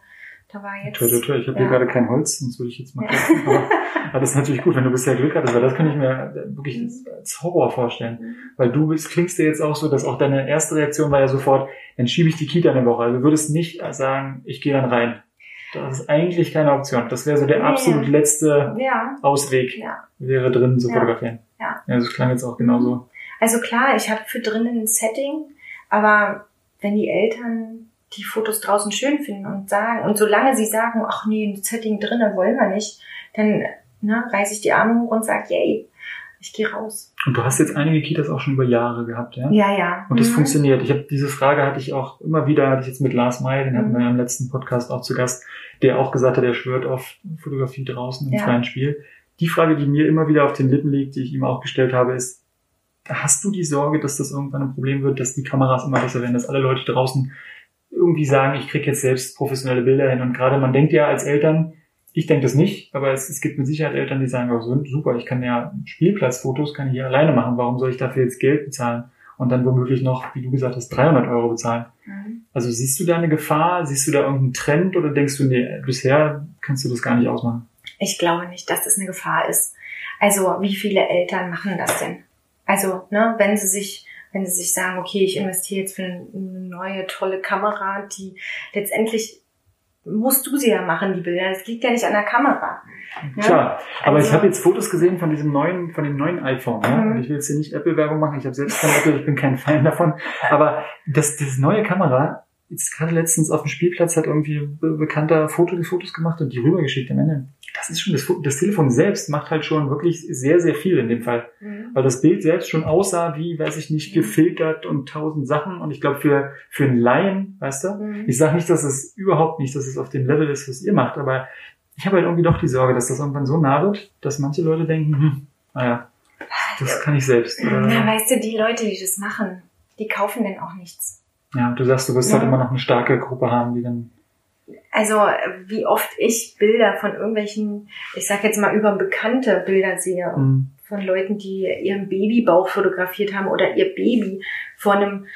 da war jetzt. Toi, toi, toi. Ich habe ja. hier gerade kein Holz, sonst würde ich jetzt mal gucken. aber, aber, das ist natürlich gut, wenn du bisher Glück hattest, weil das kann ich mir wirklich mhm. als Horror vorstellen. Weil du bist, klingst dir jetzt auch so, dass auch deine erste Reaktion war ja sofort, dann schiebe ich die Kita eine Woche. Also du würdest nicht sagen, ich gehe dann rein. Das ist eigentlich keine Option. Das wäre so der nee. absolut letzte ja. Ausweg, ja. wäre drin zu fotografieren. Ja. ja, das klang jetzt auch genauso. Also klar, ich habe für drinnen ein Setting, aber wenn die Eltern die Fotos draußen schön finden und sagen, und solange sie sagen, ach nee, ein Setting drinnen wollen wir nicht, dann ne, reiße ich die Arme hoch und sage, yay, ich gehe raus. Und du hast jetzt einige Kitas auch schon über Jahre gehabt, ja? Ja, ja. Und das mhm. funktioniert. Ich habe diese Frage hatte ich auch immer wieder, hatte ich jetzt mit Lars May, den mhm. hatten wir ja im letzten Podcast auch zu Gast, der auch gesagt hat, er schwört auf Fotografie draußen im ja. freien Spiel. Die Frage, die mir immer wieder auf den Lippen liegt, die ich ihm auch gestellt habe, ist, hast du die Sorge, dass das irgendwann ein Problem wird, dass die Kameras immer besser werden, dass alle Leute draußen irgendwie sagen, ich kriege jetzt selbst professionelle Bilder hin. Und gerade man denkt ja als Eltern, ich denke das nicht, aber es, es gibt mit Sicherheit Eltern, die sagen, oh, super, ich kann ja Spielplatzfotos, kann ich hier alleine machen. Warum soll ich dafür jetzt Geld bezahlen? Und dann womöglich noch, wie du gesagt hast, 300 Euro bezahlen. Mhm. Also siehst du da eine Gefahr? Siehst du da irgendeinen Trend oder denkst du, nee, bisher kannst du das gar nicht ausmachen? Ich glaube nicht, dass das eine Gefahr ist. Also wie viele Eltern machen das denn? Also, ne, wenn sie sich wenn sie sich sagen, okay, ich investiere jetzt für eine neue tolle Kamera, die letztendlich musst du sie ja machen, die Bilder. Das liegt ja nicht an der Kamera. Ja? Klar, aber also, ich habe jetzt Fotos gesehen von diesem neuen, von dem neuen iPhone. Ja? Mhm. Und ich will jetzt hier nicht Apple-Werbung machen. Ich habe selbst kein Apple, ich bin kein Fan davon. Aber das, das neue Kamera, jetzt gerade letztens auf dem Spielplatz hat irgendwie ein bekannter Foto die Fotos gemacht und die rübergeschickt am Ende das ist schon, das, das, Telefon selbst macht halt schon wirklich sehr, sehr viel in dem Fall. Mhm. Weil das Bild selbst schon aussah wie, weiß ich nicht, mhm. gefiltert und tausend Sachen. Und ich glaube, für, für einen Laien, weißt du, mhm. ich sage nicht, dass es überhaupt nicht, dass es auf dem Level ist, was ihr macht, aber ich habe halt irgendwie doch die Sorge, dass das irgendwann so nah wird, dass manche Leute denken, hm, naja, das kann ich selbst. Oder? Ja, weißt du, die Leute, die das machen, die kaufen denn auch nichts. Ja, du sagst, du wirst ja. halt immer noch eine starke Gruppe haben, die dann also wie oft ich Bilder von irgendwelchen, ich sag jetzt mal über bekannte Bilder sehe, mhm. von Leuten, die ihren Babybauch fotografiert haben oder ihr Baby vor einem,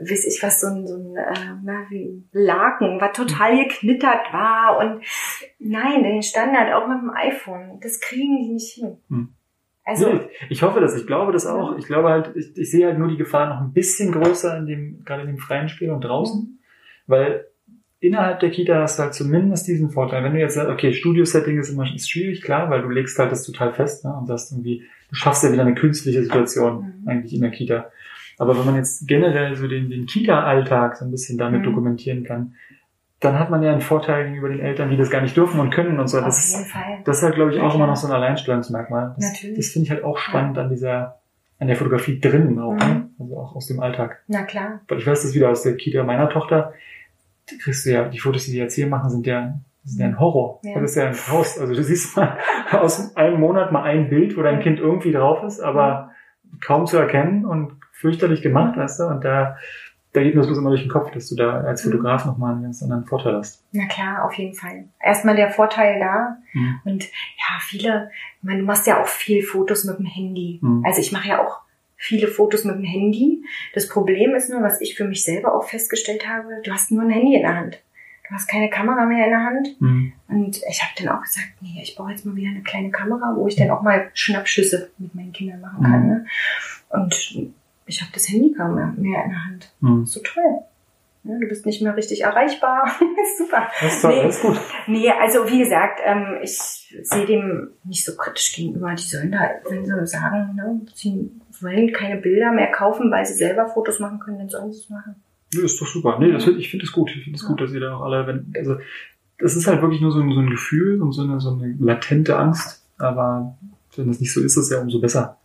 weiß ich was, so ein, so ein äh, na, wie Laken, was total geknittert war und nein, den Standard auch mit dem iPhone, das kriegen die nicht hin. Mhm. Also, nee, ich hoffe das, ich glaube das auch. Ich glaube halt, ich, ich sehe halt nur die Gefahr noch ein bisschen größer in dem, gerade in dem freien Spiel und draußen, weil innerhalb der Kita hast du halt zumindest diesen Vorteil. Wenn du jetzt sagst, okay, Studio-Setting ist immer ist schwierig, klar, weil du legst halt das total fest ne, und sagst irgendwie, du schaffst ja wieder eine künstliche Situation mhm. eigentlich in der Kita. Aber wenn man jetzt generell so den, den Kita-Alltag so ein bisschen damit mhm. dokumentieren kann, dann hat man ja einen Vorteil gegenüber den Eltern, die das gar nicht dürfen und können und so. Auf das, jeden Fall. das ist halt, glaube ich, auch immer noch so ein Alleinstellungsmerkmal. Das, Natürlich. das finde ich halt auch spannend ja. an dieser, an der Fotografie drinnen auch, ne? mhm. ne? also auch aus dem Alltag. Na klar. Weil ich weiß das wieder aus der Kita meiner Tochter die kriegst du ja, die Fotos, die die jetzt hier machen, sind ja, sind ja ein Horror. Ja. Das ist ja ein Haus. Also du siehst mal aus einem Monat mal ein Bild, wo dein Kind irgendwie drauf ist, aber kaum zu erkennen und fürchterlich gemacht, weißt du, und da, da geht mir das bloß immer durch den Kopf, dass du da als mhm. Fotograf nochmal einen ganz anderen Vorteil hast. Na klar, auf jeden Fall. Erstmal der Vorteil da. Mhm. Und ja, viele, ich meine, du machst ja auch viel Fotos mit dem Handy. Mhm. Also ich mache ja auch viele Fotos mit dem Handy. Das Problem ist nur, was ich für mich selber auch festgestellt habe, du hast nur ein Handy in der Hand. Du hast keine Kamera mehr in der Hand. Mhm. Und ich habe dann auch gesagt, nee, ich brauche jetzt mal wieder eine kleine Kamera, wo ich dann auch mal Schnappschüsse mit meinen Kindern machen kann. Mhm. Ne? Und ich habe das Handy kaum mehr, mehr in der Hand. Mhm. So toll. Ja, du bist nicht mehr richtig erreichbar. Super. Das ist, Nee. gut. Nee, also wie gesagt, ähm, ich sehe dem nicht so kritisch gegenüber. Die sollen da, wenn sie sagen, ne, sie wollen keine Bilder mehr kaufen, weil sie selber Fotos machen können, dann sollen sie es machen. Nee, ist doch super. Nee, das, ich finde es gut. Ich finde es Ja. gut, dass ihr da auch alle, wenn, also, das ist halt wirklich nur so ein, so ein Gefühl und so eine, so eine latente Angst. Aber wenn das nicht so ist, ist es ja umso besser.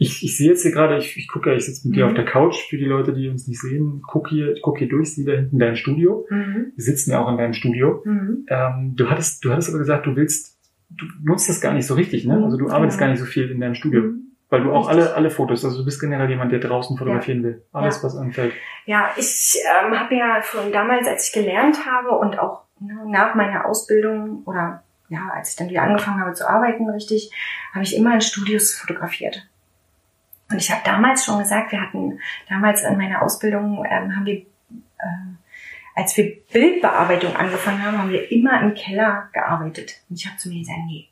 Ja. Ich, ich sehe jetzt hier gerade, ich, ich gucke ja, ich sitze mit dir Mhm. auf der Couch, für die Leute, die uns nicht sehen, guck hier, guck hier durch, sehe da hinten dein Studio. Mhm. Wir sitzen ja auch in deinem Studio. Mhm. Ähm, du hattest, du hattest aber gesagt, du willst, du nutzt das gar nicht so richtig, ne? Mhm, Also du arbeitest genau. gar nicht so viel in deinem Studio. Mhm. Weil du auch Richtig. alle, alle Fotos, also du bist generell jemand, der draußen fotografieren will. Alles, Ja. was anfällt. Ja, ich ähm, habe ja schon damals, als ich gelernt habe und auch ne, nach meiner Ausbildung oder ja, als ich dann wieder angefangen habe zu arbeiten, richtig, habe ich immer in Studios fotografiert. Und ich habe damals schon gesagt, wir hatten damals in meiner Ausbildung, ähm, haben wir, äh, als wir Bildbearbeitung angefangen haben, haben wir immer im Keller gearbeitet. Und ich habe zu mir gesagt, nee,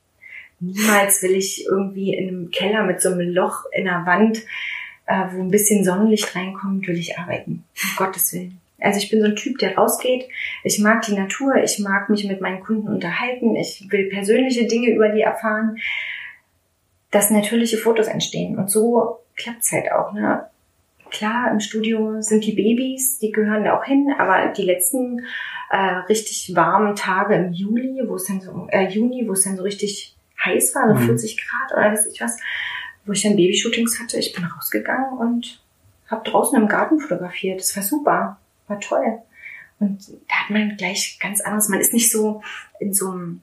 niemals will ich irgendwie in einem Keller mit so einem Loch in der Wand äh, wo ein bisschen Sonnenlicht reinkommt, will ich arbeiten. Um Gottes Willen. Also ich bin so ein Typ, der rausgeht. Ich mag die Natur, ich mag mich mit meinen Kunden unterhalten, ich will persönliche Dinge über die erfahren, dass natürliche Fotos entstehen. Und so klappt's halt auch. Ne? Klar, im Studio sind die Babys, die gehören da auch hin, aber die letzten äh, richtig warmen Tage im Juli, wo es dann so, äh, Juni, wo es dann so richtig heiß war, so Mhm. 40 Grad oder weiß ich was, wo ich dann Babyshootings hatte. Ich bin rausgegangen und habe draußen im Garten fotografiert. Das war super, war toll. Und da hat man gleich ganz anderes. Man ist nicht so in so einem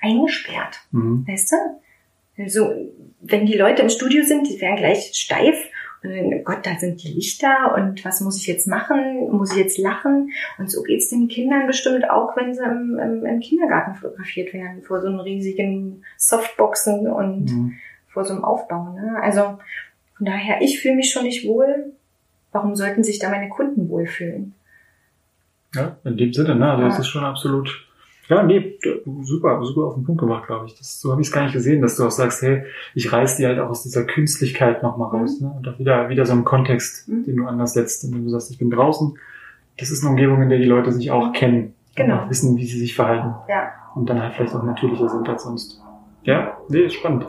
eingesperrt, Mhm. weißt du? Also, wenn die Leute im Studio sind, die werden gleich steif. Und dann, oh Gott, da sind die Lichter und was muss ich jetzt machen? Muss ich jetzt lachen? Und so geht's den Kindern bestimmt auch, wenn sie im, im, im Kindergarten fotografiert werden, vor so einem riesigen Softboxen und Mhm. vor so einem Aufbau. Ne? Also von daher, ich fühle mich schon nicht wohl. Warum sollten sich da meine Kunden wohlfühlen? Ja, in dem Sinne, ne? Also Ja. es ist schon absolut. Ja, nee, super, super auf den Punkt gemacht, glaube ich. Das, so habe ich es gar nicht gesehen, dass du auch sagst, hey, ich reiß die halt auch aus dieser Künstlichkeit nochmal raus, ne? Und auch wieder, wieder so einen Kontext, Mhm. den du anders setzt, indem du sagst, ich bin draußen. Das ist eine Umgebung, in der die Leute sich auch kennen. Genau. Wissen, wie sie sich verhalten. Ja. Und dann halt vielleicht auch natürlicher sind als sonst. Ja, nee, ist spannend.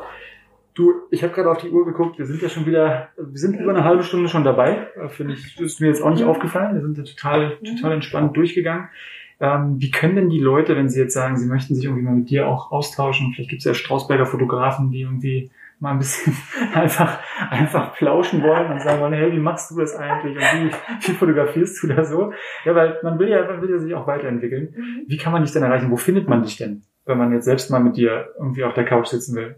Du, ich habe gerade auf die Uhr geguckt, wir sind ja schon wieder, wir sind über eine halbe Stunde schon dabei. Äh, Finde ich, ist mir jetzt auch nicht Mhm. aufgefallen. Wir sind ja total, Mhm. total entspannt durchgegangen. Ähm, wie können denn die Leute, wenn sie jetzt sagen, sie möchten sich irgendwie mal mit dir auch austauschen, vielleicht gibt es ja Strausberger Fotografen, die irgendwie mal ein bisschen einfach, einfach plauschen wollen und sagen wollen, hey, wie machst du das eigentlich und wie, wie fotografierst du da so? Ja, weil man will ja, man will ja sich auch weiterentwickeln. Mhm. Wie kann man dich denn erreichen? Wo findet man dich denn, wenn man jetzt selbst mal mit dir irgendwie auf der Couch sitzen will?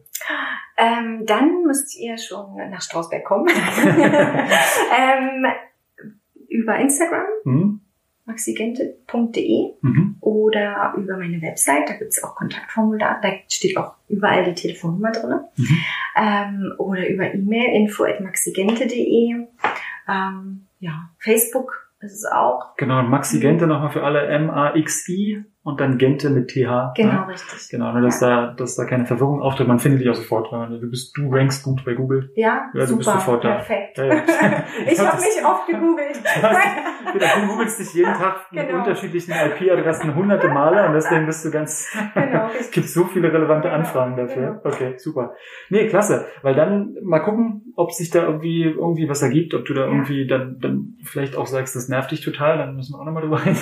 Ähm, dann müsst ihr schon nach Strausberg kommen. ähm, über Instagram, Hm? maxigente.de Mhm. oder über meine Website, da gibt's auch Kontaktformular, da steht auch überall die Telefonnummer drin. Mhm. Ähm, oder über E-Mail info.maxigente.de. Ähm, ja, Facebook ist es auch. Genau, und Maxi Gente nochmal für alle M-A-X-I und dann Gente mit TH. Genau, Ne? richtig. Genau, nur dass da, dass da keine Verwirrung auftritt. Man findet dich auch sofort. Du bist, du rankst gut bei Google. Ja, Ja, du super, bist sofort da. perfekt. Ja, ja. ich hab habe mich oft gegoogelt. Genau, du googelst dich jeden Tag mit Genau. unterschiedlichen IP-Adressen hunderte Male und deswegen bist du ganz, Genau, es richtig. gibt so viele relevante Genau, Anfragen dafür. Okay, super. Nee, klasse. Weil dann mal gucken, ob sich da irgendwie, irgendwie was ergibt, ob du da Ja. irgendwie dann, dann vielleicht auch sagst, das nervt dich total, dann müssen wir auch nochmal drüber reden.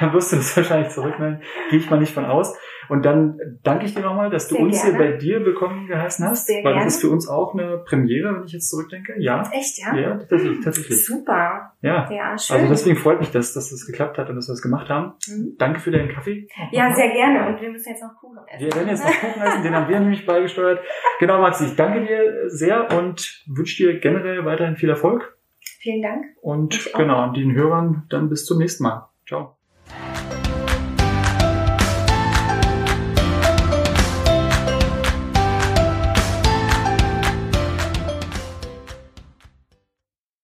dann wirst du das wahrscheinlich zurückmelden. Gehe ich mal nicht von aus. Und dann danke ich dir nochmal, dass du Sehr uns gerne. hier bei dir willkommen geheißen hast. Sehr weil gerne. das ist für uns auch eine Premiere, wenn ich jetzt zurückdenke. Ja. Echt, ja? Ja, tatsächlich, tatsächlich. Super. Ja. Ja, schön. Also deswegen freut mich das, dass das geklappt hat und dass wir es gemacht haben. Mhm. Danke für deinen Kaffee. Ja, sehr gerne. Und wir müssen jetzt noch Kuchen essen. Wir werden jetzt noch Kuchen essen, den haben wir nämlich beigesteuert. Genau, Maxi, ich danke dir sehr und wünsche dir generell weiterhin viel Erfolg. Vielen Dank. Und genau, und den Hörern dann bis zum nächsten Mal. Ciao.